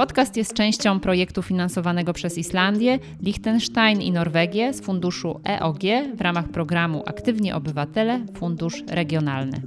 Podcast jest częścią projektu finansowanego przez Islandię, Liechtenstein i Norwegię z funduszu EOG w ramach programu Aktywni Obywatele Fundusz Regionalny.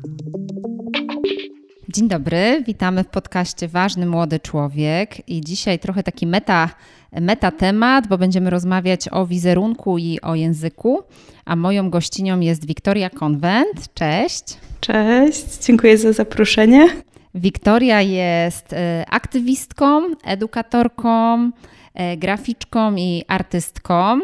Dzień dobry, witamy w podcaście Ważny Młody Człowiek i dzisiaj trochę taki meta, meta temat, bo będziemy rozmawiać o wizerunku i o języku, a moją gościnią jest Wiktoria Konwent. Cześć. Cześć, dziękuję za zaproszenie. Wiktoria jest e, aktywistką, edukatorką, e, graficzką i artystką.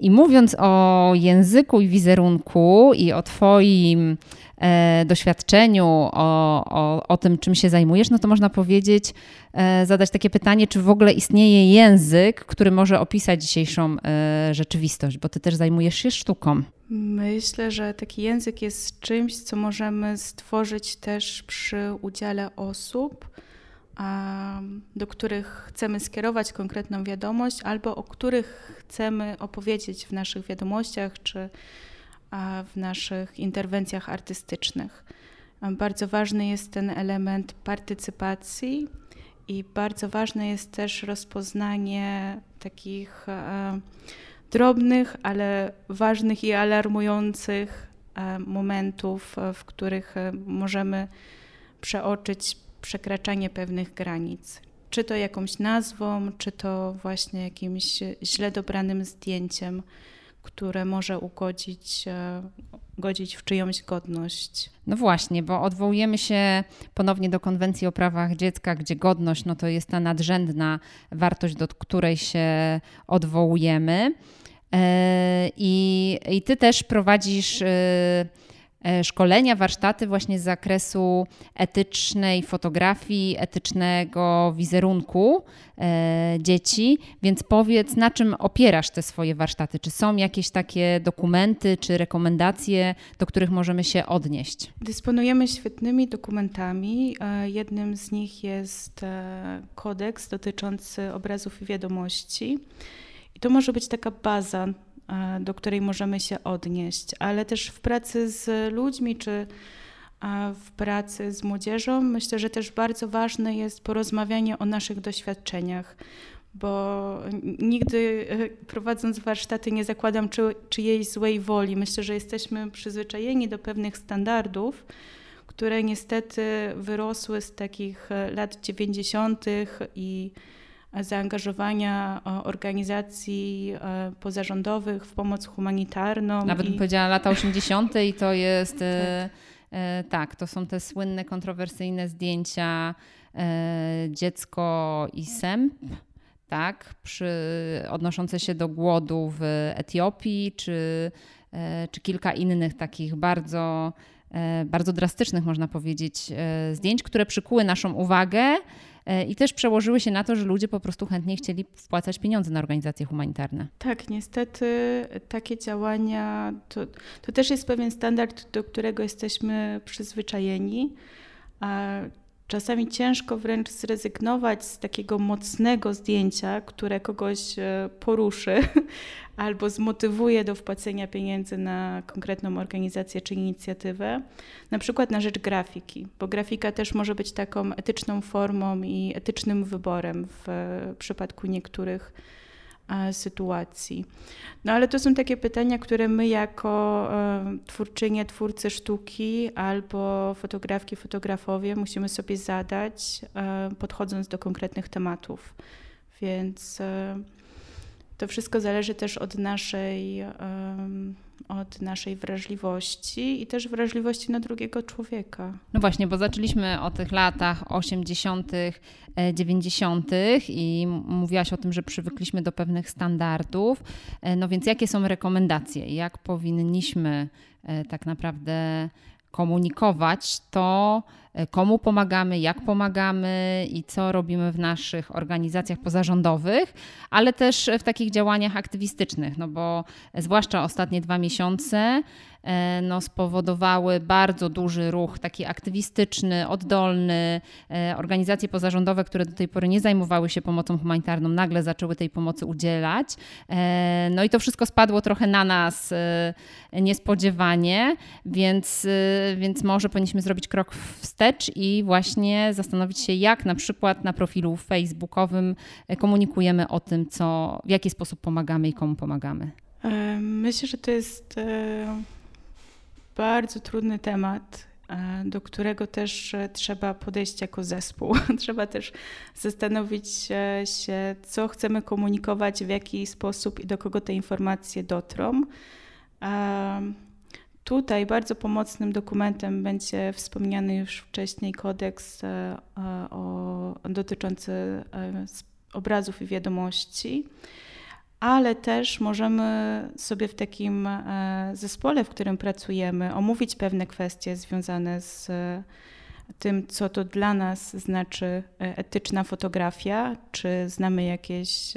I mówiąc o języku i wizerunku i o Twoim e, doświadczeniu, o, o, o tym, czym się zajmujesz, no to można powiedzieć, e, zadać takie pytanie, czy w ogóle istnieje język, który może opisać dzisiejszą e, rzeczywistość, bo Ty też zajmujesz się sztuką. Myślę, że taki język jest czymś, co możemy stworzyć też przy udziale osób, do których chcemy skierować konkretną wiadomość, albo o których chcemy opowiedzieć w naszych wiadomościach czy w naszych interwencjach artystycznych. Bardzo ważny jest ten element partycypacji i bardzo ważne jest też rozpoznanie takich drobnych, ale ważnych i alarmujących e, momentów, e, w których e, możemy przeoczyć przekraczanie pewnych granic. Czy to jakąś nazwą, czy to właśnie jakimś źle dobranym zdjęciem, które może ugodzić godzić w czyjąś godność. No właśnie, bo odwołujemy się ponownie do konwencji o prawach dziecka, gdzie godność no to jest ta nadrzędna wartość, do której się odwołujemy. E, I, I ty też prowadzisz e, e, szkolenia, warsztaty właśnie z zakresu etycznej fotografii, etycznego wizerunku dzieci. Więc powiedz, na czym opierasz te swoje warsztaty? Czy są jakieś takie dokumenty czy rekomendacje, do których możemy się odnieść? Dysponujemy świetnymi dokumentami. Jednym z nich jest kodeks dotyczący obrazów i wiadomości. To może być taka baza, e, do której możemy się odnieść, ale też w pracy z ludźmi czy w pracy z młodzieżą myślę, że też bardzo ważne jest porozmawianie o naszych doświadczeniach, bo nigdy e, prowadząc warsztaty nie zakładam czy, czyjejś złej woli. Myślę, że jesteśmy przyzwyczajeni do pewnych standardów, które niestety wyrosły z takich e, lat 90. i zaangażowania organizacji e, pozarządowych w pomoc humanitarną. Nawet bym powiedziała lata 80. i to jest tak. E, tak, to są te słynne, kontrowersyjne zdjęcia e, dziecko i sęp, tak, przy, odnoszące się do głodu w Etiopii, czy, czy kilka innych takich bardzo, bardzo drastycznych, można powiedzieć, zdjęć, które przykuły naszą uwagę E, i też przełożyły się na to, że ludzie po prostu chętniej chcieli wpłacać pieniądze na organizacje humanitarne. Tak, niestety takie działania to, to też jest pewien standard, do którego jesteśmy przyzwyczajeni. Czasami ciężko wręcz zrezygnować z takiego mocnego zdjęcia, które kogoś e, poruszy albo zmotywuje do wpłacenia pieniędzy na konkretną organizację czy inicjatywę, na przykład na rzecz grafiki, bo grafika też może być taką etyczną formą i etycznym wyborem w przypadku niektórych e, sytuacji. No ale to są takie pytania, które my jako e, twórczynie, twórcy sztuki albo fotografki, fotografowie musimy sobie zadać, e, podchodząc do konkretnych tematów. Więc to wszystko zależy też od naszej, od naszej wrażliwości i też wrażliwości na drugiego człowieka. No właśnie, bo zaczęliśmy o tych latach 80., 90. E, i mówiłaś o tym, że przywykliśmy do pewnych standardów. E, no więc jakie są rekomendacje? Jak powinniśmy e, tak naprawdę komunikować to, komu pomagamy, jak pomagamy i co robimy w naszych organizacjach pozarządowych, ale też w takich działaniach aktywistycznych, no bo zwłaszcza ostatnie dwa miesiące E, no, spowodowały bardzo duży ruch taki aktywistyczny, oddolny. E, organizacje pozarządowe, które do tej pory nie zajmowały się pomocą humanitarną, nagle zaczęły tej pomocy udzielać. E, no i to wszystko spadło trochę na nas niespodziewanie, więc, więc może powinniśmy zrobić krok wstecz i właśnie zastanowić się, jak na przykład na profilu facebookowym komunikujemy o tym, co, w jaki sposób pomagamy i komu pomagamy. Myślę, że to jest bardzo trudny temat, e, do którego też e, trzeba podejść jako zespół. trzeba też zastanowić się, co chcemy komunikować, w jaki sposób i do kogo te informacje dotrą. Tutaj bardzo pomocnym dokumentem będzie wspomniany już wcześniej kodeks e, dotyczący obrazów i wiadomości ale też możemy sobie w takim e, zespole, w którym pracujemy, omówić pewne kwestie związane z e, tym, co to dla nas znaczy e, etyczna fotografia, czy znamy jakieś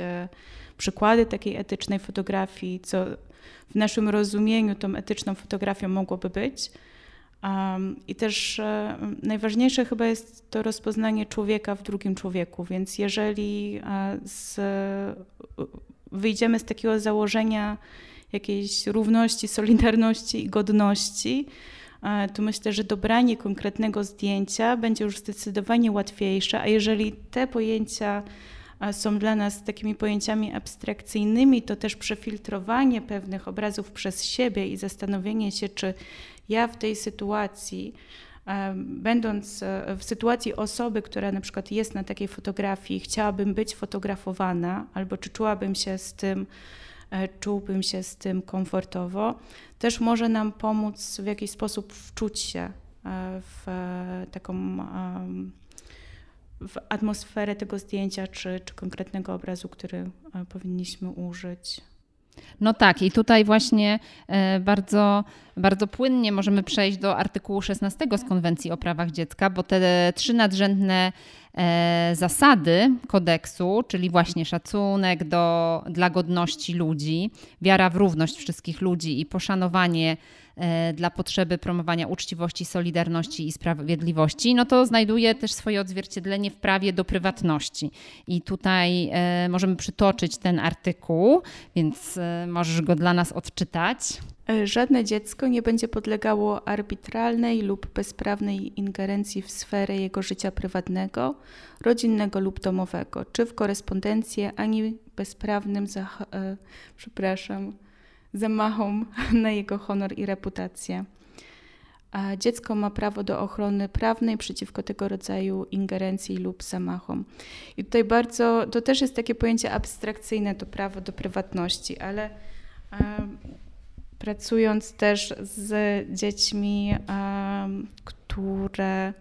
przykłady takiej etycznej fotografii, co w naszym rozumieniu tą etyczną fotografią mogłoby być. I też najważniejsze chyba jest to rozpoznanie człowieka w drugim człowieku, więc jeżeli z wyjdziemy z takiego założenia jakiejś równości, solidarności i godności, e, to myślę, że dobranie konkretnego zdjęcia będzie już zdecydowanie łatwiejsze, a jeżeli te pojęcia e, są dla nas takimi pojęciami abstrakcyjnymi, to też przefiltrowanie pewnych obrazów przez siebie i zastanowienie się, czy ja w tej sytuacji Będąc e, w sytuacji osoby, która na przykład jest na takiej fotografii, chciałabym być fotografowana, albo czy czułabym się z tym, e, czułbym się z tym komfortowo, też może nam pomóc w jakiś sposób wczuć się e, w taką w atmosferę tego zdjęcia czy, czy konkretnego obrazu, który powinniśmy użyć. No tak, i tutaj właśnie e, bardzo, bardzo płynnie możemy przejść do artykułu 16 z Konwencji o prawach dziecka, bo te trzy nadrzędne e, zasady kodeksu, czyli właśnie szacunek do, dla godności ludzi, wiara w równość wszystkich ludzi i poszanowanie dla potrzeby promowania uczciwości, solidarności i sprawiedliwości, no to znajduje też swoje odzwierciedlenie w prawie do prywatności. I tutaj e, możemy przytoczyć ten artykuł, więc e, możesz go dla nas odczytać. Żadne dziecko nie będzie podlegało arbitralnej lub bezprawnej ingerencji w sferę jego życia prywatnego, rodzinnego lub domowego, czy w korespondencję, ani bezprawnym, przepraszam, zamachom na jego honor i reputację. A dziecko ma prawo do ochrony prawnej przeciwko tego rodzaju ingerencji lub zamachom. I tutaj bardzo, to też jest takie pojęcie abstrakcyjne, to prawo do prywatności, ale pracując też z dziećmi, które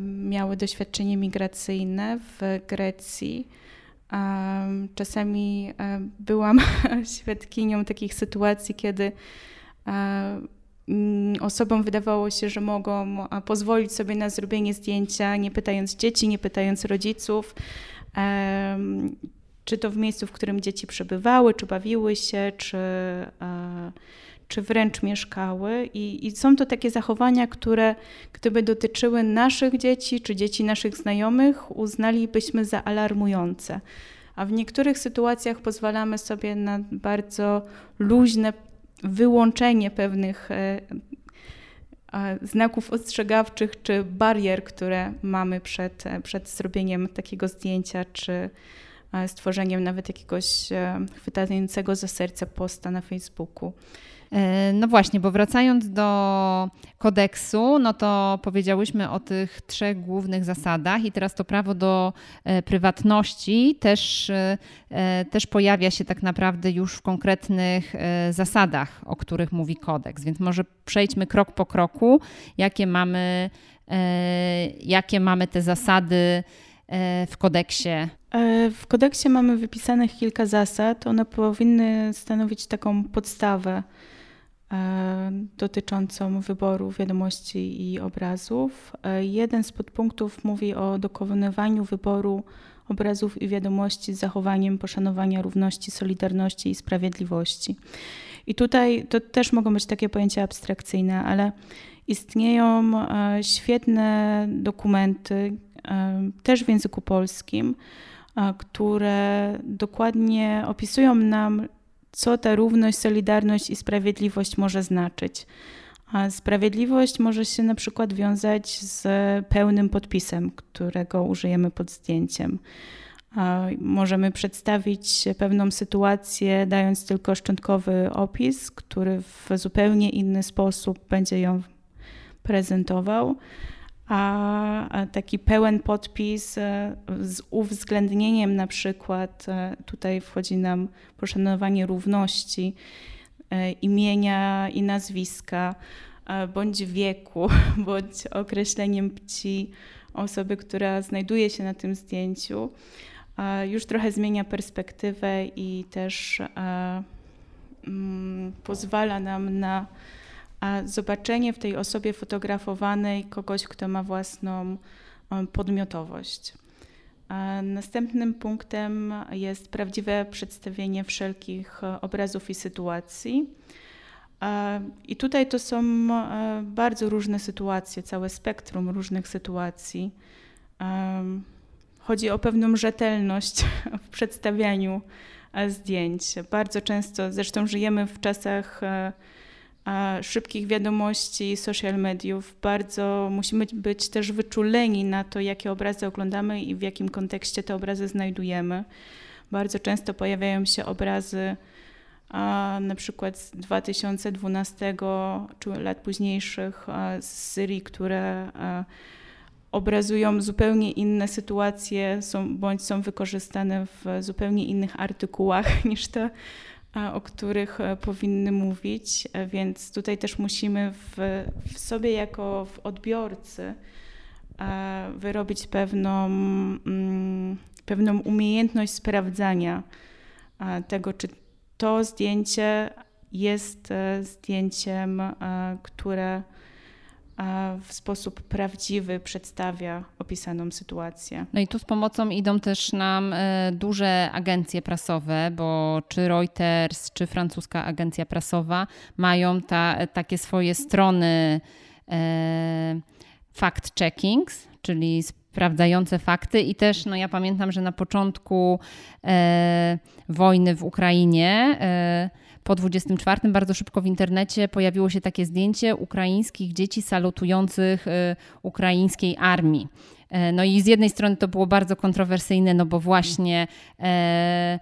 miały doświadczenie migracyjne w Grecji, Czasami byłam świadkinią takich sytuacji, kiedy osobom wydawało się, że mogą pozwolić sobie na zrobienie zdjęcia, nie pytając dzieci, nie pytając rodziców, czy to w miejscu, w którym dzieci przebywały, czy bawiły się, czy czy wręcz mieszkały. I, I, są to takie zachowania, które gdyby dotyczyły naszych dzieci czy dzieci naszych znajomych, uznalibyśmy za alarmujące. A w niektórych sytuacjach pozwalamy sobie na bardzo luźne wyłączenie pewnych e, znaków ostrzegawczych czy barier, które mamy przed, przed zrobieniem takiego zdjęcia, czy e, stworzeniem nawet jakiegoś e, chwytającego za serce posta na Facebooku. E, no właśnie, bo wracając do kodeksu, no to powiedziałyśmy o tych trzech głównych zasadach i teraz to prawo do e, prywatności też, e, też pojawia się tak naprawdę już w konkretnych zasadach, o których mówi kodeks. Więc może przejdźmy krok po kroku, jakie mamy, jakie mamy te zasady w kodeksie w kodeksie mamy wypisanych kilka zasad. One powinny stanowić taką podstawę dotyczącą wyboru wiadomości i obrazów. Jeden z podpunktów mówi o dokonywaniu wyboru obrazów i wiadomości z zachowaniem poszanowania równości, solidarności i sprawiedliwości. I tutaj to też mogą być takie pojęcia abstrakcyjne, ale istnieją e, świetne dokumenty, e, też w języku polskim, e, które dokładnie opisują nam, co ta równość, solidarność i sprawiedliwość może znaczyć. A sprawiedliwość może się na przykład wiązać z pełnym podpisem, którego użyjemy pod zdjęciem. Możemy przedstawić pewną sytuację, dając tylko szczątkowy opis, który w zupełnie inny sposób będzie ją prezentował. A taki pełen podpis e, z uwzględnieniem na przykład, e, tutaj wchodzi nam poszanowanie równości, e, imienia i nazwiska, bądź wieku, bądź określeniem płci osoby, która znajduje się na tym zdjęciu. Już trochę zmienia perspektywę i też mm, pozwala nam na zobaczenie w tej osobie fotografowanej kogoś, kto ma własną podmiotowość. Następnym punktem jest prawdziwe przedstawienie wszelkich e, obrazów i sytuacji. I tutaj to są e, bardzo różne sytuacje, całe spektrum różnych sytuacji. Chodzi o pewną rzetelność w przedstawianiu e, zdjęć. Bardzo często, zresztą żyjemy w czasach e, szybkich wiadomości, social mediów. Bardzo musimy być też wyczuleni na to, jakie obrazy oglądamy i w jakim kontekście te obrazy znajdujemy. Bardzo często pojawiają się obrazy na przykład z 2012 czy lat późniejszych z Syrii, które obrazują zupełnie inne sytuacje, są, bądź są wykorzystane w zupełnie innych artykułach niż te, o których e, powinny mówić. E, więc tutaj też musimy w, w sobie, jako w odbiorcy, e, wyrobić pewną, mm, pewną umiejętność sprawdzania tego, czy to zdjęcie jest zdjęciem, które w sposób prawdziwy przedstawia opisaną sytuację. No i tu z pomocą idą też nam e, duże agencje prasowe, bo czy Reuters, czy francuska agencja prasowa mają ta, takie swoje strony e, fact-checkings, czyli sprawdzające fakty i też no ja pamiętam, że na początku e, wojny w Ukrainie e, po 24 bardzo szybko w internecie pojawiło się takie zdjęcie ukraińskich dzieci salutujących y, ukraińskiej armii. E, no i z jednej strony to było bardzo kontrowersyjne, no bo właśnie e,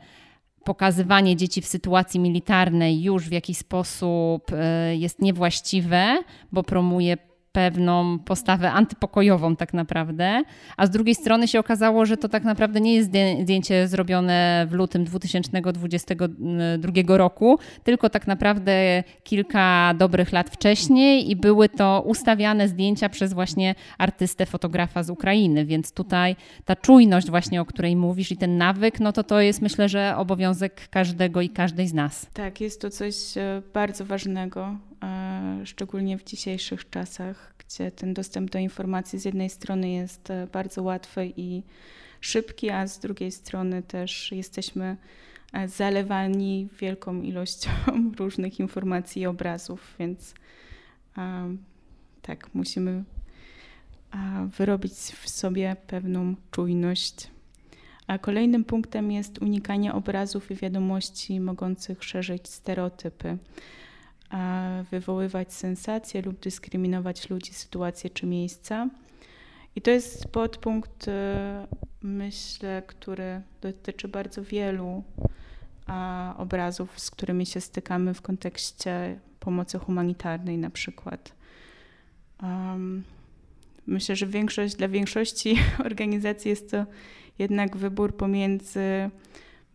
pokazywanie dzieci w sytuacji militarnej już w jakiś sposób e, jest niewłaściwe, bo promuje pewną postawę antypokojową tak naprawdę, a z drugiej strony się okazało, że to tak naprawdę nie jest zdjęcie zrobione w lutym 2022 roku, tylko tak naprawdę kilka dobrych lat wcześniej i były to ustawiane zdjęcia przez właśnie artystę, fotografa z Ukrainy, więc tutaj ta czujność właśnie, o której mówisz i ten nawyk, no to to jest myślę, że obowiązek każdego i każdej z nas. Tak, jest to coś e, bardzo ważnego szczególnie w dzisiejszych czasach, gdzie ten dostęp do informacji z jednej strony jest e, bardzo łatwy i szybki, a z drugiej strony też jesteśmy e, zalewani wielką ilością różnych informacji i obrazów, więc tak, musimy wyrobić w sobie pewną czujność. A kolejnym punktem jest unikanie obrazów i wiadomości mogących szerzyć stereotypy wywoływać sensacje lub dyskryminować ludzi, sytuacje czy miejsca. I to jest podpunkt, e, myślę, który dotyczy bardzo wielu obrazów, z którymi się stykamy w kontekście pomocy humanitarnej na przykład. Myślę, że większość, dla większości organizacji jest to jednak wybór pomiędzy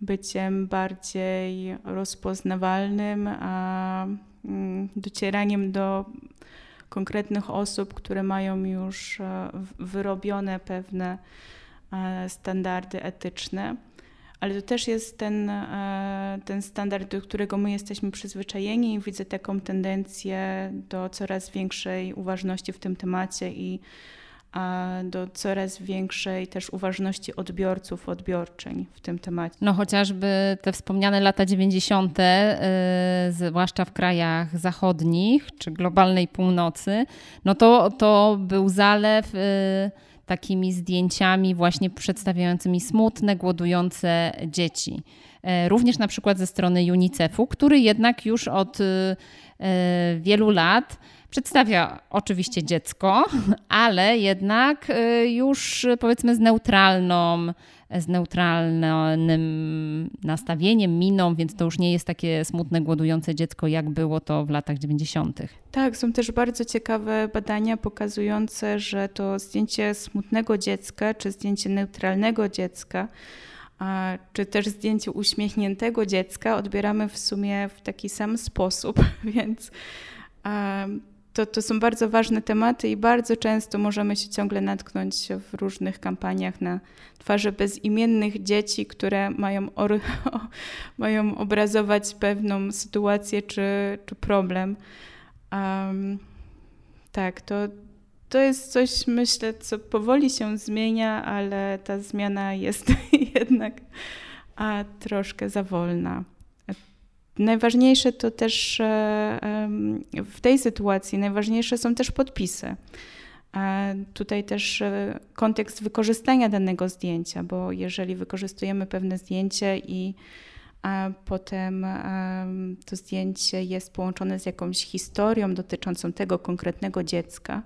byciem bardziej rozpoznawalnym, a Mm, docieraniem do konkretnych osób, które mają już e, wyrobione pewne e, standardy etyczne, ale to też jest ten, e, ten standard, do którego my jesteśmy przyzwyczajeni i widzę taką tendencję do coraz większej uważności w tym temacie i do coraz większej też uważności odbiorców, odbiorczeń w tym temacie. No chociażby te wspomniane lata 90., yy, zwłaszcza w krajach zachodnich czy globalnej północy, no to, to był zalew. Yy, takimi zdjęciami właśnie przedstawiającymi smutne, głodujące dzieci. E, również na przykład ze strony UNICEF-u, który jednak już od e, wielu lat przedstawia oczywiście dziecko, ale jednak e, już powiedzmy z neutralną z neutralnym nastawieniem, miną, więc to już nie jest takie smutne, głodujące dziecko, jak było to w latach 90. Tak, są też bardzo ciekawe badania pokazujące, że to zdjęcie smutnego dziecka, czy zdjęcie neutralnego dziecka, czy też zdjęcie uśmiechniętego dziecka odbieramy w sumie w taki sam sposób, więc to, to są bardzo ważne tematy i bardzo często możemy się ciągle natknąć w różnych kampaniach na twarze bezimiennych dzieci, które mają, or, mają obrazować pewną sytuację czy, czy problem. Um, tak, to, to jest coś, myślę, co powoli się zmienia, ale ta zmiana jest jednak a, troszkę za wolna. Najważniejsze to też e, w tej sytuacji, najważniejsze są też podpisy. Tutaj też e, kontekst wykorzystania danego zdjęcia, bo jeżeli wykorzystujemy pewne zdjęcie i potem to zdjęcie jest połączone z jakąś historią dotyczącą tego konkretnego dziecka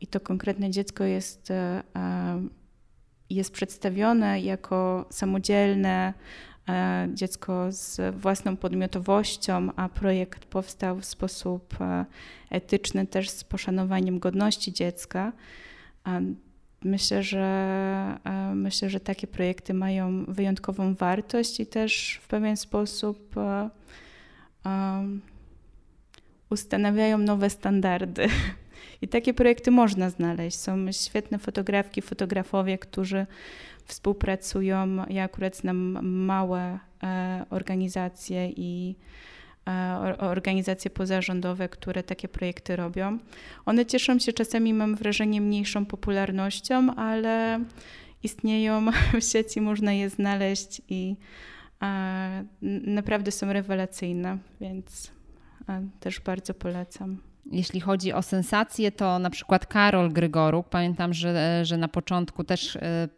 i to konkretne dziecko jest, e, jest przedstawione jako samodzielne, E, dziecko z własną podmiotowością, a projekt powstał w sposób e, etyczny, też z poszanowaniem godności dziecka. Myślę, że e, myślę, że takie projekty mają wyjątkową wartość i też w pewien sposób ustanawiają nowe standardy. I takie projekty można znaleźć. Są świetne fotografki, fotografowie, którzy współpracują. Ja akurat znam małe e, organizacje i e, organizacje pozarządowe, które takie projekty robią. One cieszą się czasami, mam wrażenie, mniejszą popularnością, ale istnieją w sieci, można je znaleźć i e, naprawdę są rewelacyjne, więc też bardzo polecam. Jeśli chodzi o sensacje, to na przykład Karol Grygoruk, pamiętam, że, że na początku też e,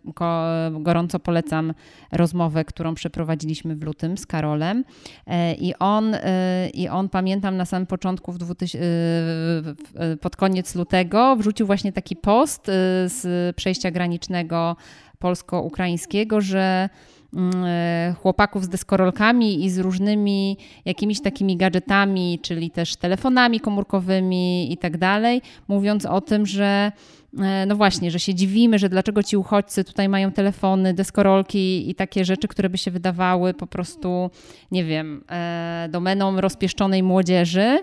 gorąco polecam rozmowę, którą przeprowadziliśmy w lutym z Karolem. E, i on, e, i on pamiętam na samym początku, w 2000, pod koniec lutego wrzucił właśnie taki post z przejścia granicznego polsko-ukraińskiego, że chłopaków z deskorolkami i z różnymi jakimiś takimi gadżetami, czyli też telefonami komórkowymi i tak dalej, mówiąc o tym, że e, no właśnie, że się dziwimy, że dlaczego ci uchodźcy tutaj mają telefony, deskorolki i takie rzeczy, które by się wydawały po prostu, nie wiem, e, domeną rozpieszczonej młodzieży.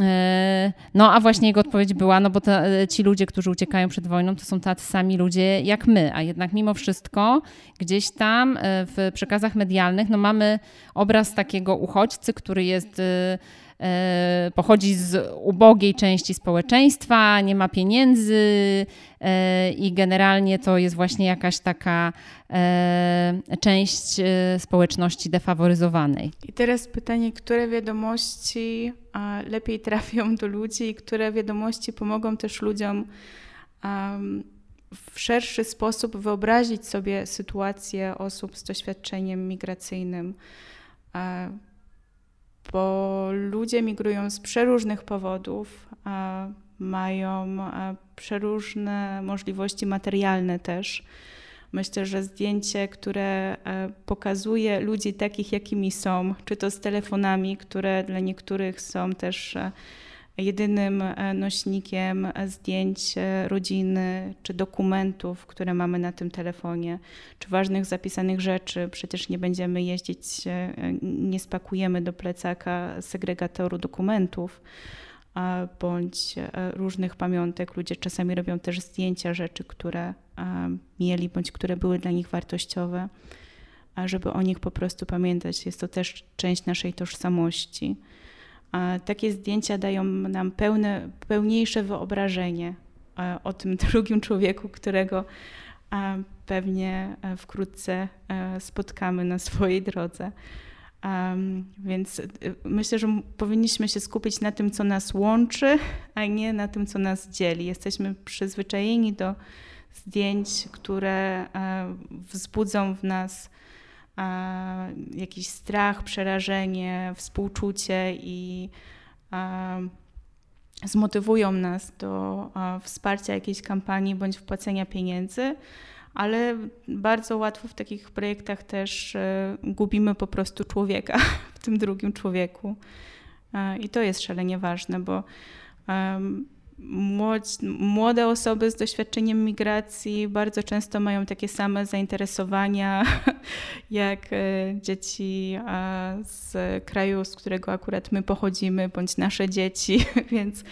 E, no a właśnie jego odpowiedź była, no bo to, e, ci ludzie, którzy uciekają przed wojną, to są tacy sami ludzie jak my, a jednak mimo wszystko gdzieś tam e, w przekazach medialnych no mamy obraz takiego uchodźcy, który jest pochodzi z ubogiej części społeczeństwa, nie ma pieniędzy e, i generalnie to jest właśnie jakaś taka e, część społeczności defaworyzowanej. I teraz pytanie, które wiadomości lepiej trafią do ludzi i które wiadomości pomogą też ludziom w szerszy sposób wyobrazić sobie sytuację osób z doświadczeniem migracyjnym bo ludzie migrują z przeróżnych powodów, mają przeróżne możliwości materialne też. Myślę, że zdjęcie, które e, pokazuje ludzi takich, jakimi są, czy to z telefonami, które dla niektórych są też e, jedynym e, nośnikiem zdjęć e, rodziny czy dokumentów, które mamy na tym telefonie, czy ważnych zapisanych rzeczy. Przecież nie będziemy jeździć, e, nie spakujemy do plecaka segregatoru dokumentów bądź różnych pamiątek. Ludzie czasami robią też zdjęcia rzeczy, które mieli bądź które były dla nich wartościowe. żeby o nich po prostu pamiętać. Jest to też część naszej tożsamości. Takie zdjęcia dają nam pełne, pełniejsze wyobrażenie o tym drugim człowieku, którego pewnie e, wkrótce e, spotkamy na swojej drodze. Więc e, myślę, że powinniśmy się skupić na tym, co nas łączy, a nie na tym, co nas dzieli. Jesteśmy przyzwyczajeni do zdjęć, które wzbudzą w nas jakiś strach, przerażenie, współczucie i zmotywują nas do wsparcia jakiejś kampanii bądź wpłacenia pieniędzy, ale bardzo łatwo w takich projektach też e, gubimy po prostu człowieka w tym drugim człowieku. E, I to jest szalenie ważne, bo młode osoby z doświadczeniem migracji bardzo często mają takie same zainteresowania jak e, dzieci z kraju, z którego akurat my pochodzimy, bądź nasze dzieci, więc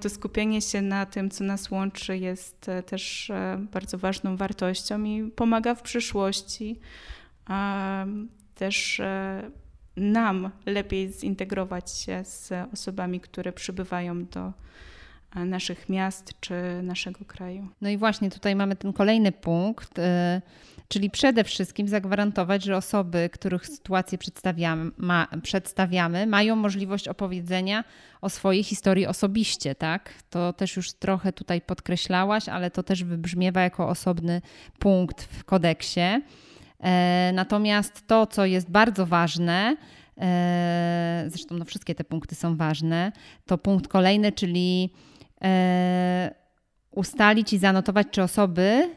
to skupienie się na tym, co nas łączy, jest e, też e, bardzo ważną wartością i pomaga w przyszłości też nam lepiej zintegrować się z osobami, które przybywają do naszych miast czy naszego kraju. No i właśnie tutaj mamy ten kolejny punkt, y, czyli przede wszystkim zagwarantować, że osoby, których sytuację przedstawiamy, ma, przedstawiamy, mają możliwość opowiedzenia o swojej historii osobiście, tak? To też już trochę tutaj podkreślałaś, ale to też wybrzmiewa jako osobny punkt w kodeksie. E, natomiast to, co jest bardzo ważne, e, zresztą no wszystkie te punkty są ważne, to punkt kolejny, czyli ustalić i zanotować, czy osoby,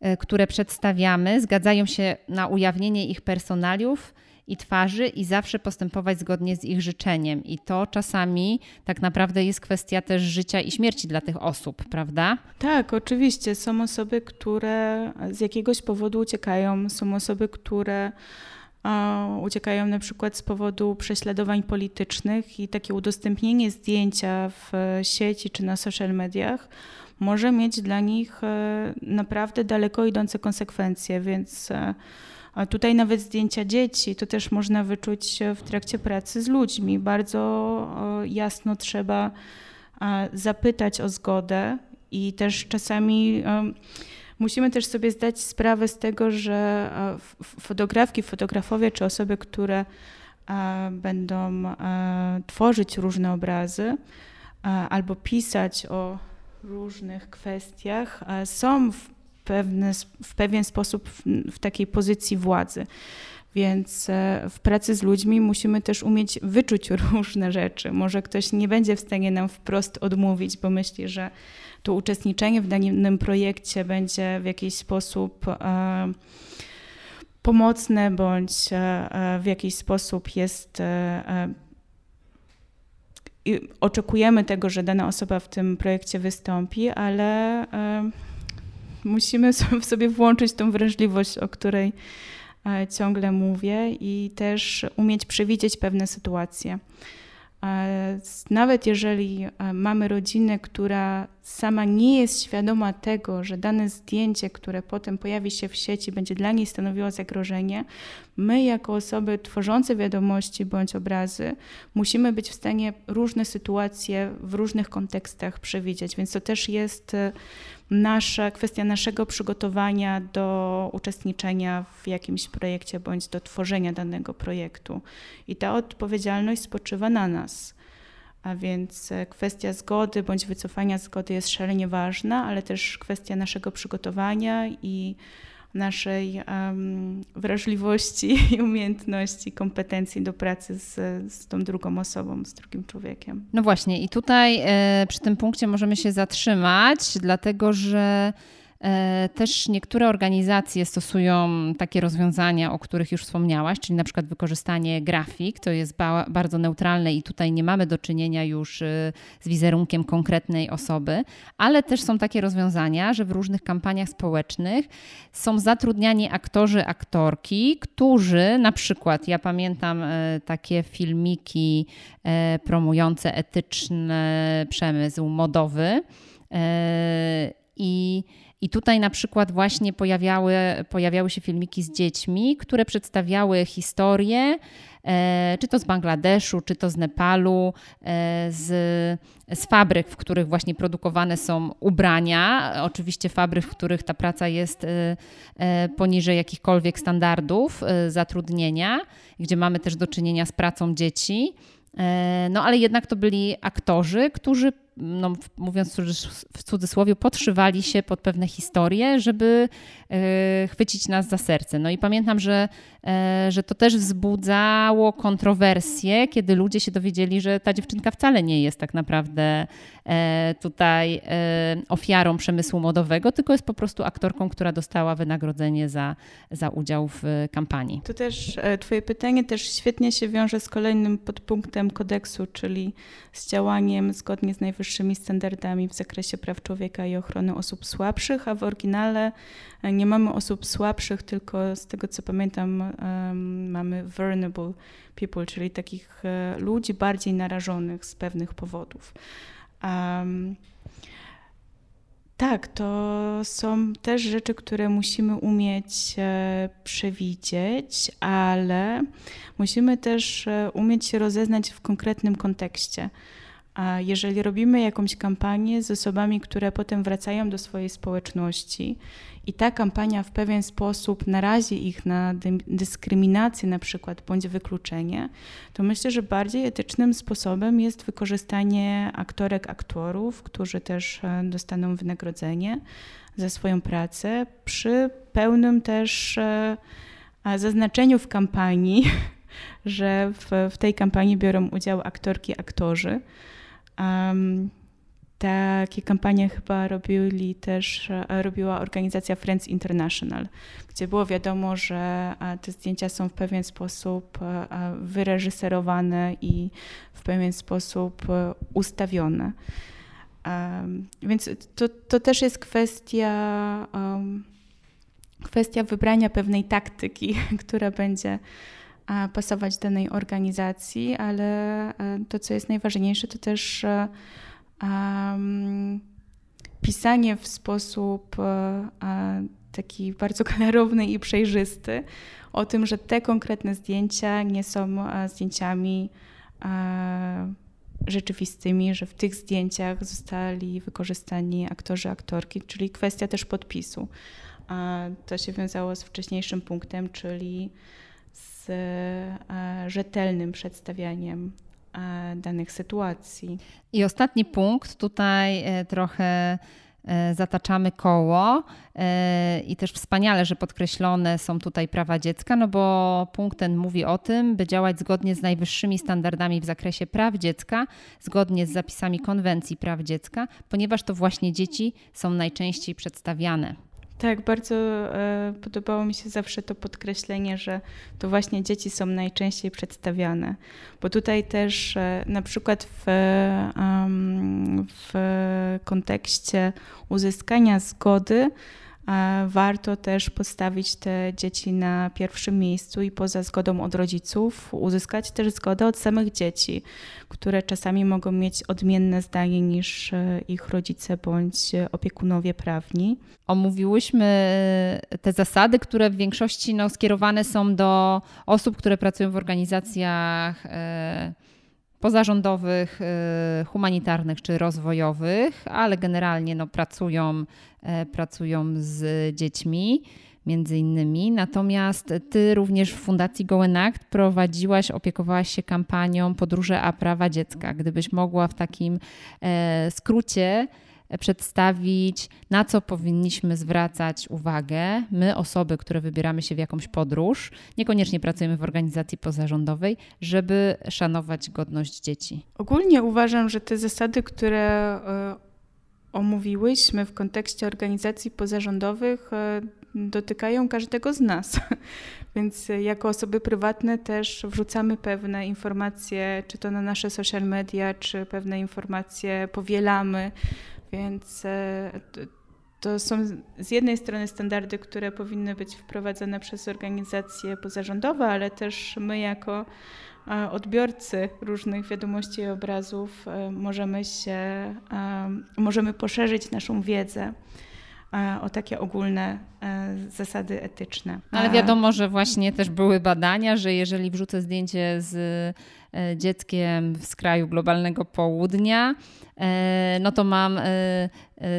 e, które przedstawiamy, zgadzają się na ujawnienie ich personaliów i twarzy i zawsze postępować zgodnie z ich życzeniem. I to czasami tak naprawdę jest kwestia też życia i śmierci dla tych osób, prawda? Tak, oczywiście. Są osoby, które z jakiegoś powodu uciekają, są osoby, które uciekają na przykład z powodu prześladowań politycznych i takie udostępnienie zdjęcia w sieci czy na social mediach może mieć dla nich e, naprawdę daleko idące konsekwencje, więc e, tutaj nawet zdjęcia dzieci to też można wyczuć w trakcie pracy z ludźmi. Bardzo jasno trzeba zapytać o zgodę i też czasami Musimy też sobie zdać sprawę z tego, że fotografki, fotografowie czy osoby, które będą tworzyć różne obrazy albo pisać o różnych kwestiach, są w, pewny, w pewien sposób w, w takiej pozycji władzy. Więc e, w pracy z ludźmi musimy też umieć wyczuć różne rzeczy. Może ktoś nie będzie w stanie nam wprost odmówić, bo myśli, że to uczestniczenie w danym projekcie będzie w jakiś sposób e, pomocne bądź e, w jakiś sposób jest oczekujemy tego, że dana osoba w tym projekcie wystąpi, ale musimy w sobie włączyć tą wrażliwość, o której E, ciągle mówię i też umieć przewidzieć pewne sytuacje. E, nawet jeżeli e, mamy rodzinę, która sama nie jest świadoma tego, że dane zdjęcie, które potem pojawi się w sieci, będzie dla niej stanowiło zagrożenie, my, jako osoby tworzące wiadomości bądź obrazy, musimy być w stanie różne sytuacje w różnych kontekstach przewidzieć. Więc to też jest nasza, kwestia naszego przygotowania do uczestniczenia w jakimś projekcie bądź do tworzenia danego projektu. I ta odpowiedzialność spoczywa na nas. A więc e, kwestia zgody bądź wycofania zgody jest szalenie ważna, ale też kwestia naszego przygotowania i naszej um, wrażliwości i umiejętności, kompetencji do pracy z, z tą drugą osobą, z drugim człowiekiem. No właśnie, i tutaj e, przy tym punkcie możemy się zatrzymać, dlatego że też niektóre organizacje stosują takie rozwiązania, o których już wspomniałaś, czyli na przykład wykorzystanie grafik, to jest ba bardzo neutralne i tutaj nie mamy do czynienia już e, z wizerunkiem konkretnej osoby, ale też są takie rozwiązania, że w różnych kampaniach społecznych są zatrudniani aktorzy, aktorki, którzy na przykład, ja pamiętam e, takie filmiki promujące etyczny przemysł modowy i I tutaj na przykład właśnie pojawiały, pojawiały się filmiki z dziećmi, które przedstawiały historię, e, czy to z Bangladeszu, czy to z Nepalu, e, z, z fabryk, w których właśnie produkowane są ubrania. Oczywiście fabryk, w których ta praca jest e, poniżej jakichkolwiek standardów zatrudnienia, gdzie mamy też do czynienia z pracą dzieci. No ale jednak to byli aktorzy, którzy no, mówiąc w cudzysłowie, podszywali się pod pewne historie, żeby e, chwycić nas za serce. No i pamiętam, że, że to też wzbudzało kontrowersje, kiedy ludzie się dowiedzieli, że ta dziewczynka wcale nie jest tak naprawdę e, tutaj ofiarą przemysłu modowego, tylko jest po prostu aktorką, która dostała wynagrodzenie za, za udział w kampanii. To też Twoje pytanie też świetnie się wiąże z kolejnym podpunktem kodeksu, czyli z działaniem zgodnie z najwyższymi standardami w zakresie praw człowieka i ochrony osób słabszych, a w oryginale e, nie mamy osób słabszych, tylko z tego co pamiętam mamy vulnerable people, czyli takich e, ludzi bardziej narażonych z pewnych powodów. Um, tak, to są też rzeczy, które musimy umieć e, przewidzieć, ale musimy też umieć się rozeznać w konkretnym kontekście. A jeżeli robimy jakąś kampanię z osobami, które potem wracają do swojej społeczności i ta kampania w pewien sposób narazi ich na dyskryminację na przykład bądź wykluczenie, to myślę, że bardziej etycznym sposobem jest wykorzystanie aktorek, aktorów, którzy też e, dostaną wynagrodzenie za swoją pracę przy pełnym też e, zaznaczeniu w kampanii, że w, w tej kampanii biorą udział aktorki, aktorzy. Um, takie kampanie chyba robili też, e, robiła organizacja Friends International, gdzie było wiadomo, że e, te zdjęcia są w pewien sposób e, wyreżyserowane i w pewien sposób ustawione. Więc to, to też jest kwestia, kwestia wybrania pewnej taktyki, która będzie pasować danej organizacji, ale e, to, co jest najważniejsze, to też um, pisanie w sposób taki bardzo klarowny i przejrzysty o tym, że te konkretne zdjęcia nie są zdjęciami rzeczywistymi, że w tych zdjęciach zostali wykorzystani aktorzy, aktorki, czyli kwestia też podpisu. To się wiązało z wcześniejszym punktem, czyli z e, rzetelnym przedstawianiem e, danych sytuacji. I ostatni punkt, tutaj e, trochę zataczamy koło i też wspaniale, że podkreślone są tutaj prawa dziecka, no bo punkt ten mówi o tym, by działać zgodnie z najwyższymi standardami w zakresie praw dziecka, zgodnie z zapisami konwencji praw dziecka, ponieważ to właśnie dzieci są najczęściej przedstawiane. Tak, bardzo e, podobało mi się zawsze to podkreślenie, że to właśnie dzieci są najczęściej przedstawiane, bo tutaj też e, na przykład w, w kontekście uzyskania zgody warto też postawić te dzieci na pierwszym miejscu i poza zgodą od rodziców uzyskać też zgodę od samych dzieci, które czasami mogą mieć odmienne zdanie niż e, ich rodzice bądź opiekunowie prawni. Omówiłyśmy te zasady, które w większości no, skierowane są do osób, które pracują w organizacjach. E, pozarządowych, y, humanitarnych czy rozwojowych, ale generalnie no, pracują, e, pracują z dziećmi między innymi. Natomiast ty również w Fundacji Act prowadziłaś, opiekowałaś się kampanią Podróże a prawa dziecka. Gdybyś mogła w takim e, skrócie przedstawić, na co powinniśmy zwracać uwagę, my, osoby, które wybieramy się w jakąś podróż, niekoniecznie pracujemy w organizacji pozarządowej, żeby szanować godność dzieci. Ogólnie uważam, że te zasady, które e, omówiłyśmy w kontekście organizacji pozarządowych, e, dotykają każdego z nas. Więc jako osoby prywatne też wrzucamy pewne informacje, czy to na nasze social media, czy pewne informacje powielamy więc e, to są z jednej strony standardy, które powinny być wprowadzone przez organizacje pozarządowe, ale też my jako e, odbiorcy różnych wiadomości i obrazów e, możemy się, możemy poszerzyć naszą wiedzę o takie ogólne zasady etyczne. Ale wiadomo, że właśnie też były badania, że jeżeli wrzucę zdjęcie z dzieckiem z kraju globalnego południa, no to mam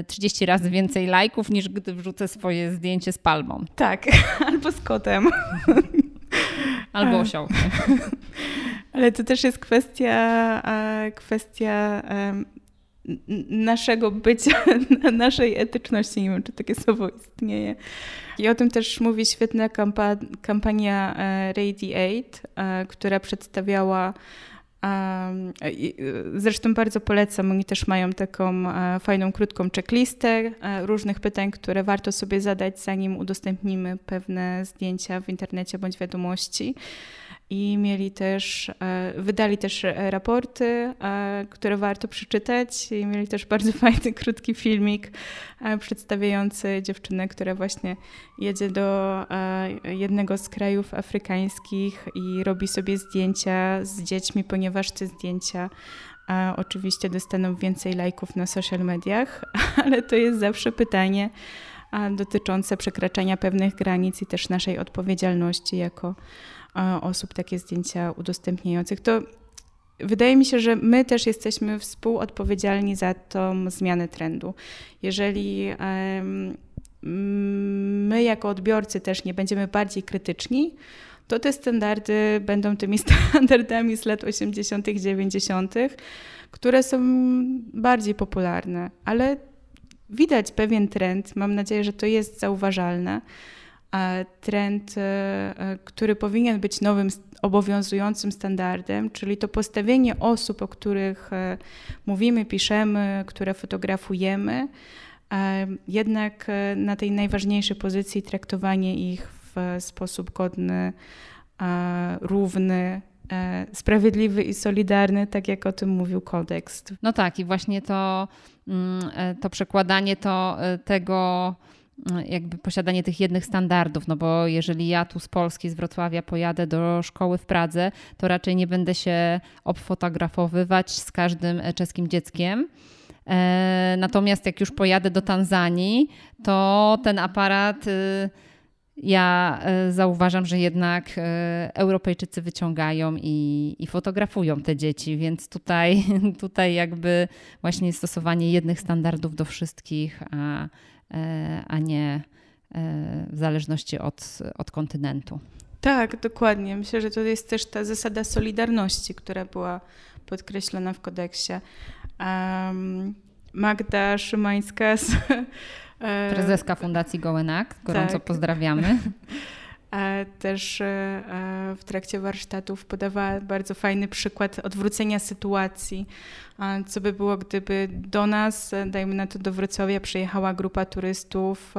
30 razy więcej lajków niż gdy wrzucę swoje zdjęcie z palmą. Tak, albo z kotem. Albo osioł. Ale to też jest kwestia, kwestia naszego bycia, naszej etyczności. Nie wiem, czy takie słowo istnieje. I o tym też mówi świetna kampa kampania e, Radiate, e, która przedstawiała Zresztą bardzo polecam, oni też mają taką e, fajną, krótką checklistę różnych pytań, które warto sobie zadać, zanim udostępnimy pewne zdjęcia w internecie bądź wiadomości i mieli też, e, wydali też e, raporty, e, które warto przeczytać i mieli też bardzo fajny, krótki filmik przedstawiający dziewczynę, która właśnie jedzie do jednego z krajów afrykańskich i robi sobie zdjęcia z dziećmi, ponieważ te zdjęcia oczywiście dostaną więcej lajków na social mediach, ale to jest zawsze pytanie dotyczące przekraczania pewnych granic i też naszej odpowiedzialności jako osób takie zdjęcia udostępniających, to wydaje mi się, że my też jesteśmy współodpowiedzialni za tą zmianę trendu. Jeżeli my jako odbiorcy też nie będziemy bardziej krytyczni, to te standardy będą tymi standardami z lat 80., 90., które są bardziej popularne, ale widać pewien trend. Mam nadzieję, że to jest zauważalne trend, e, e, który powinien być nowym, obowiązującym standardem, czyli to postawienie osób, o których e, mówimy, piszemy, które fotografujemy, jednak na tej najważniejszej pozycji traktowanie ich w sposób godny, równy, sprawiedliwy i solidarny, tak jak o tym mówił kodeks. No tak, i właśnie to, mm, to przekładanie to tego jakby posiadanie tych jednych standardów, no bo jeżeli ja tu z Polski, z Wrocławia pojadę do szkoły w Pradze, to raczej nie będę się obfotografowywać z każdym czeskim dzieckiem. E, natomiast jak już pojadę do Tanzanii, to ten aparat y, ja e, zauważam, że jednak e, Europejczycy wyciągają i, i, fotografują te dzieci, więc tutaj, tutaj jakby właśnie stosowanie jednych standardów do wszystkich, a E, a nie e, w zależności od, od kontynentu. Tak, dokładnie. Myślę, że to jest też ta zasada solidarności, która była podkreślona w kodeksie. Um, Magda Szymańska z, e, Prezeska Fundacji Gołenak, gorąco tak. pozdrawiamy. też w trakcie warsztatów podawała bardzo fajny przykład odwrócenia sytuacji co by było, gdyby do nas, dajmy na to do Wrocławia, przyjechała grupa turystów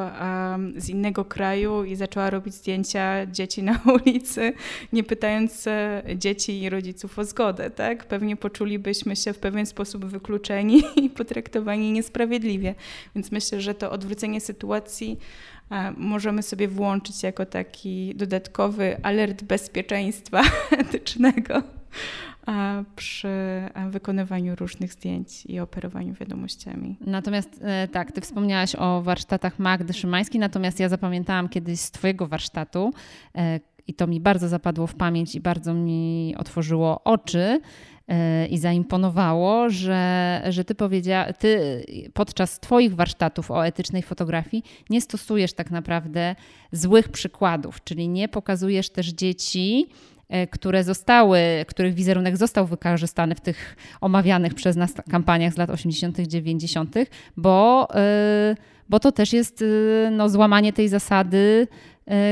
z innego kraju i zaczęła robić zdjęcia dzieci na ulicy, nie pytając e, dzieci i rodziców o zgodę, tak? Pewnie poczulibyśmy się w pewien sposób wykluczeni i potraktowani niesprawiedliwie. Więc myślę, że to odwrócenie sytuacji e, możemy sobie włączyć jako taki dodatkowy alert bezpieczeństwa etycznego przy wykonywaniu różnych zdjęć i operowaniu wiadomościami. Natomiast e, tak, ty wspomniałaś o warsztatach Magdy Szymańskiej, natomiast ja zapamiętałam kiedyś z twojego warsztatu e, i to mi bardzo zapadło w pamięć i bardzo mi otworzyło oczy i zaimponowało, że, że ty powiedziała, ty podczas Twoich warsztatów o etycznej fotografii nie stosujesz tak naprawdę złych przykładów, czyli nie pokazujesz też dzieci E, które zostały, których wizerunek został wykorzystany w tych omawianych przez nas kampaniach z lat 80., 90., bo, e, bo to też jest e, no, złamanie tej zasady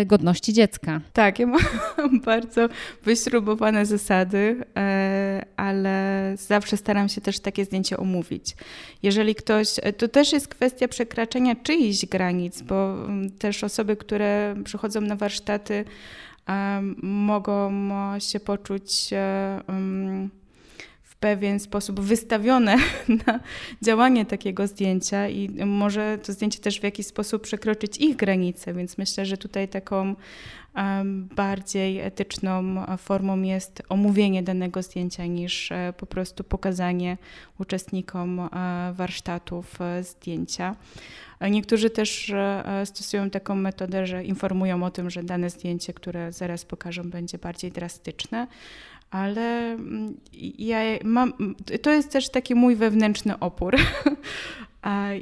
godności dziecka. Tak, ja mam bardzo wyśrubowane zasady, ale zawsze staram się też takie zdjęcie omówić. Jeżeli ktoś, to też jest kwestia przekraczania czyichś granic, bo mm, też osoby, które przychodzą na warsztaty, mogą się poczuć w pewien sposób wystawione na działanie takiego zdjęcia i może to zdjęcie też w jakiś sposób przekroczyć ich granice, więc myślę, że tutaj taką bardziej etyczną formą jest omówienie danego zdjęcia niż e, po prostu pokazanie uczestnikom e, warsztatów e, zdjęcia. Niektórzy też stosują taką metodę, że informują o tym, że dane zdjęcie, które zaraz pokażą, będzie bardziej drastyczne ale mm, ja mam, to jest też taki mój wewnętrzny opór.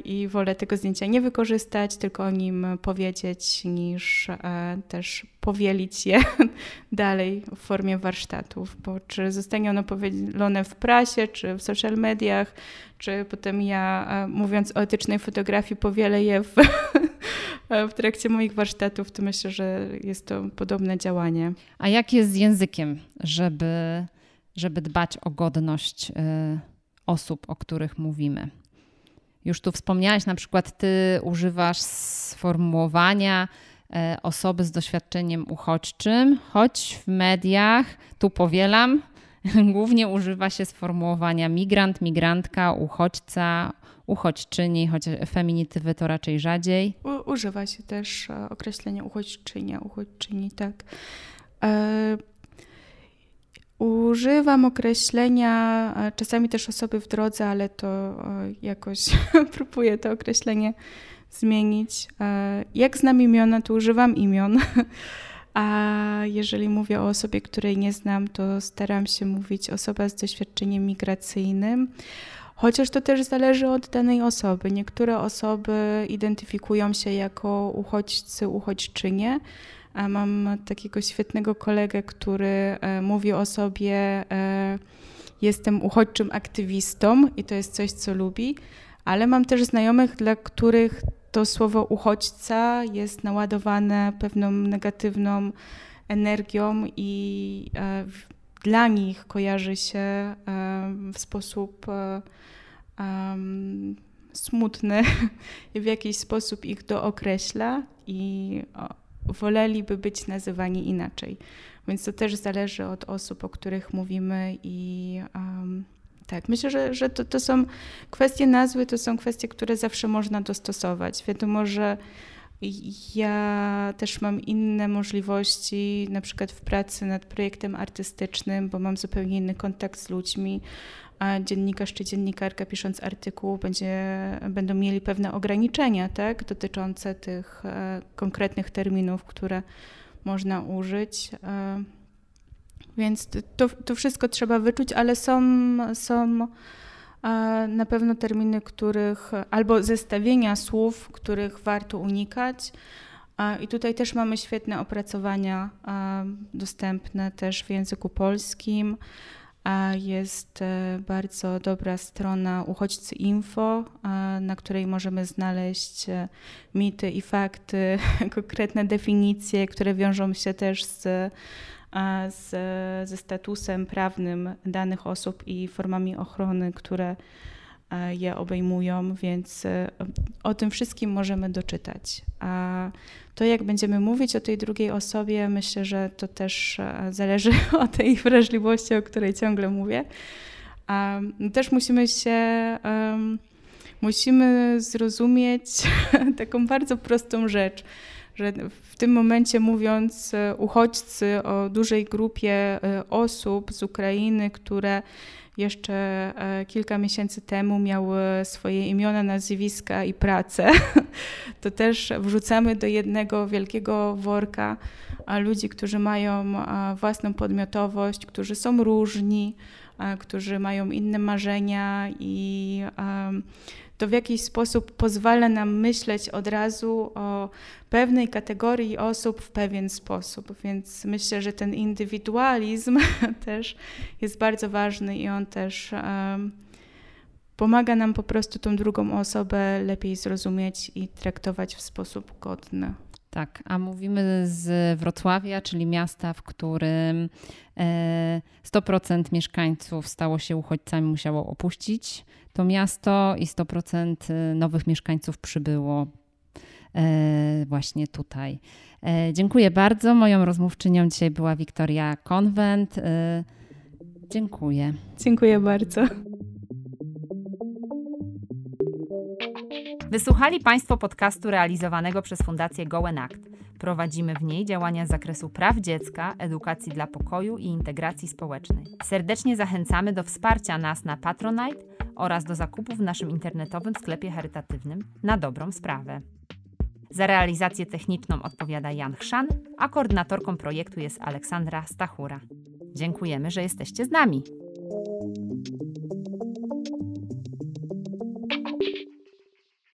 I wolę tego zdjęcia nie wykorzystać, tylko o nim powiedzieć, niż e, też powielić je dalej w formie warsztatów. Bo czy zostanie ono powielone w prasie, czy w social mediach, czy potem ja, e, mówiąc o etycznej fotografii, powielę je w, w trakcie moich warsztatów, to myślę, że jest to podobne działanie. A jak jest z językiem, żeby, żeby dbać o godność y, osób, o których mówimy? Już tu wspomniałaś, na przykład ty używasz sformułowania e, osoby z doświadczeniem uchodźczym, choć w mediach, tu powielam, głównie używa się sformułowania migrant, migrantka, uchodźca, uchodźczyni, choć feminitywy to raczej rzadziej. U, używa się też e, określenia uchodźczynia, uchodźczyni, tak. E Używam określenia, e, czasami też osoby w drodze, ale to e, jakoś próbuję to określenie zmienić. E, jak znam imiona, to używam imion. A jeżeli mówię o osobie, której nie znam, to staram się mówić osoba z doświadczeniem migracyjnym. Chociaż to też zależy od danej osoby. Niektóre osoby identyfikują się jako uchodźcy, uchodźczynie, Mam takiego świetnego kolegę, który e, mówi o sobie: e, Jestem uchodźczym aktywistą i to jest coś, co lubi, ale mam też znajomych, dla których to słowo uchodźca jest naładowane pewną negatywną energią i e, dla nich kojarzy się w sposób smutny i w jakiś sposób ich dookreśla i woleliby być nazywani inaczej. Więc to też zależy od osób, o których mówimy i um, tak, myślę, że, że to, to są kwestie nazwy, to są kwestie, które zawsze można dostosować. Wiadomo, że ja też mam inne możliwości, na przykład w pracy nad projektem artystycznym, bo mam zupełnie inny kontakt z ludźmi a dziennikarz czy dziennikarka pisząc artykuł będzie, będą mieli pewne ograniczenia tak, dotyczące tych e, konkretnych terminów, które można użyć. E, więc to, to wszystko trzeba wyczuć, ale są, są na pewno terminy, których albo zestawienia słów, których warto unikać. I tutaj też mamy świetne opracowania dostępne też w języku polskim jest e, bardzo dobra strona Uchodźcy Info, na której możemy znaleźć e, mity i fakty, konkretne definicje, które wiążą się też z, z, ze statusem prawnym danych osób i formami ochrony, które E, je obejmują, więc e, o tym wszystkim możemy doczytać. A to, jak będziemy mówić o tej drugiej osobie, myślę, że to też e, zależy od tej wrażliwości, o której ciągle mówię. A też musimy się, musimy zrozumieć taką bardzo prostą rzecz, że w tym momencie mówiąc uchodźcy o dużej grupie osób z Ukrainy, które jeszcze e, kilka miesięcy temu miały swoje imiona, nazwiska i pracę, to też wrzucamy do jednego wielkiego worka ludzi, którzy mają własną podmiotowość, którzy są różni, którzy mają inne marzenia i to w jakiś sposób pozwala nam myśleć od razu o pewnej kategorii osób w pewien sposób. Więc myślę, że ten indywidualizm też jest bardzo ważny i on też um, pomaga nam po prostu tą drugą osobę lepiej zrozumieć i traktować w sposób godny. Tak, a mówimy z Wrocławia, czyli miasta, w którym 100% e, mieszkańców stało się uchodźcami, musiało opuścić to miasto i 100% y, nowych mieszkańców przybyło e, właśnie tutaj. E, dziękuję bardzo. Moją rozmówczynią dzisiaj była Wiktoria Konwent. E, Dziękuję. Dziękuję bardzo. Wysłuchali Państwo podcastu realizowanego przez Fundację Goen Act. Prowadzimy w niej działania z zakresu praw dziecka, edukacji dla pokoju i integracji społecznej. Serdecznie zachęcamy do wsparcia nas na Patronite oraz do zakupu w naszym internetowym sklepie charytatywnym na dobrą sprawę. Za realizację techniczną odpowiada Jan Chrzan, a koordynatorką projektu jest Aleksandra Stachura. Dziękujemy, że jesteście z nami.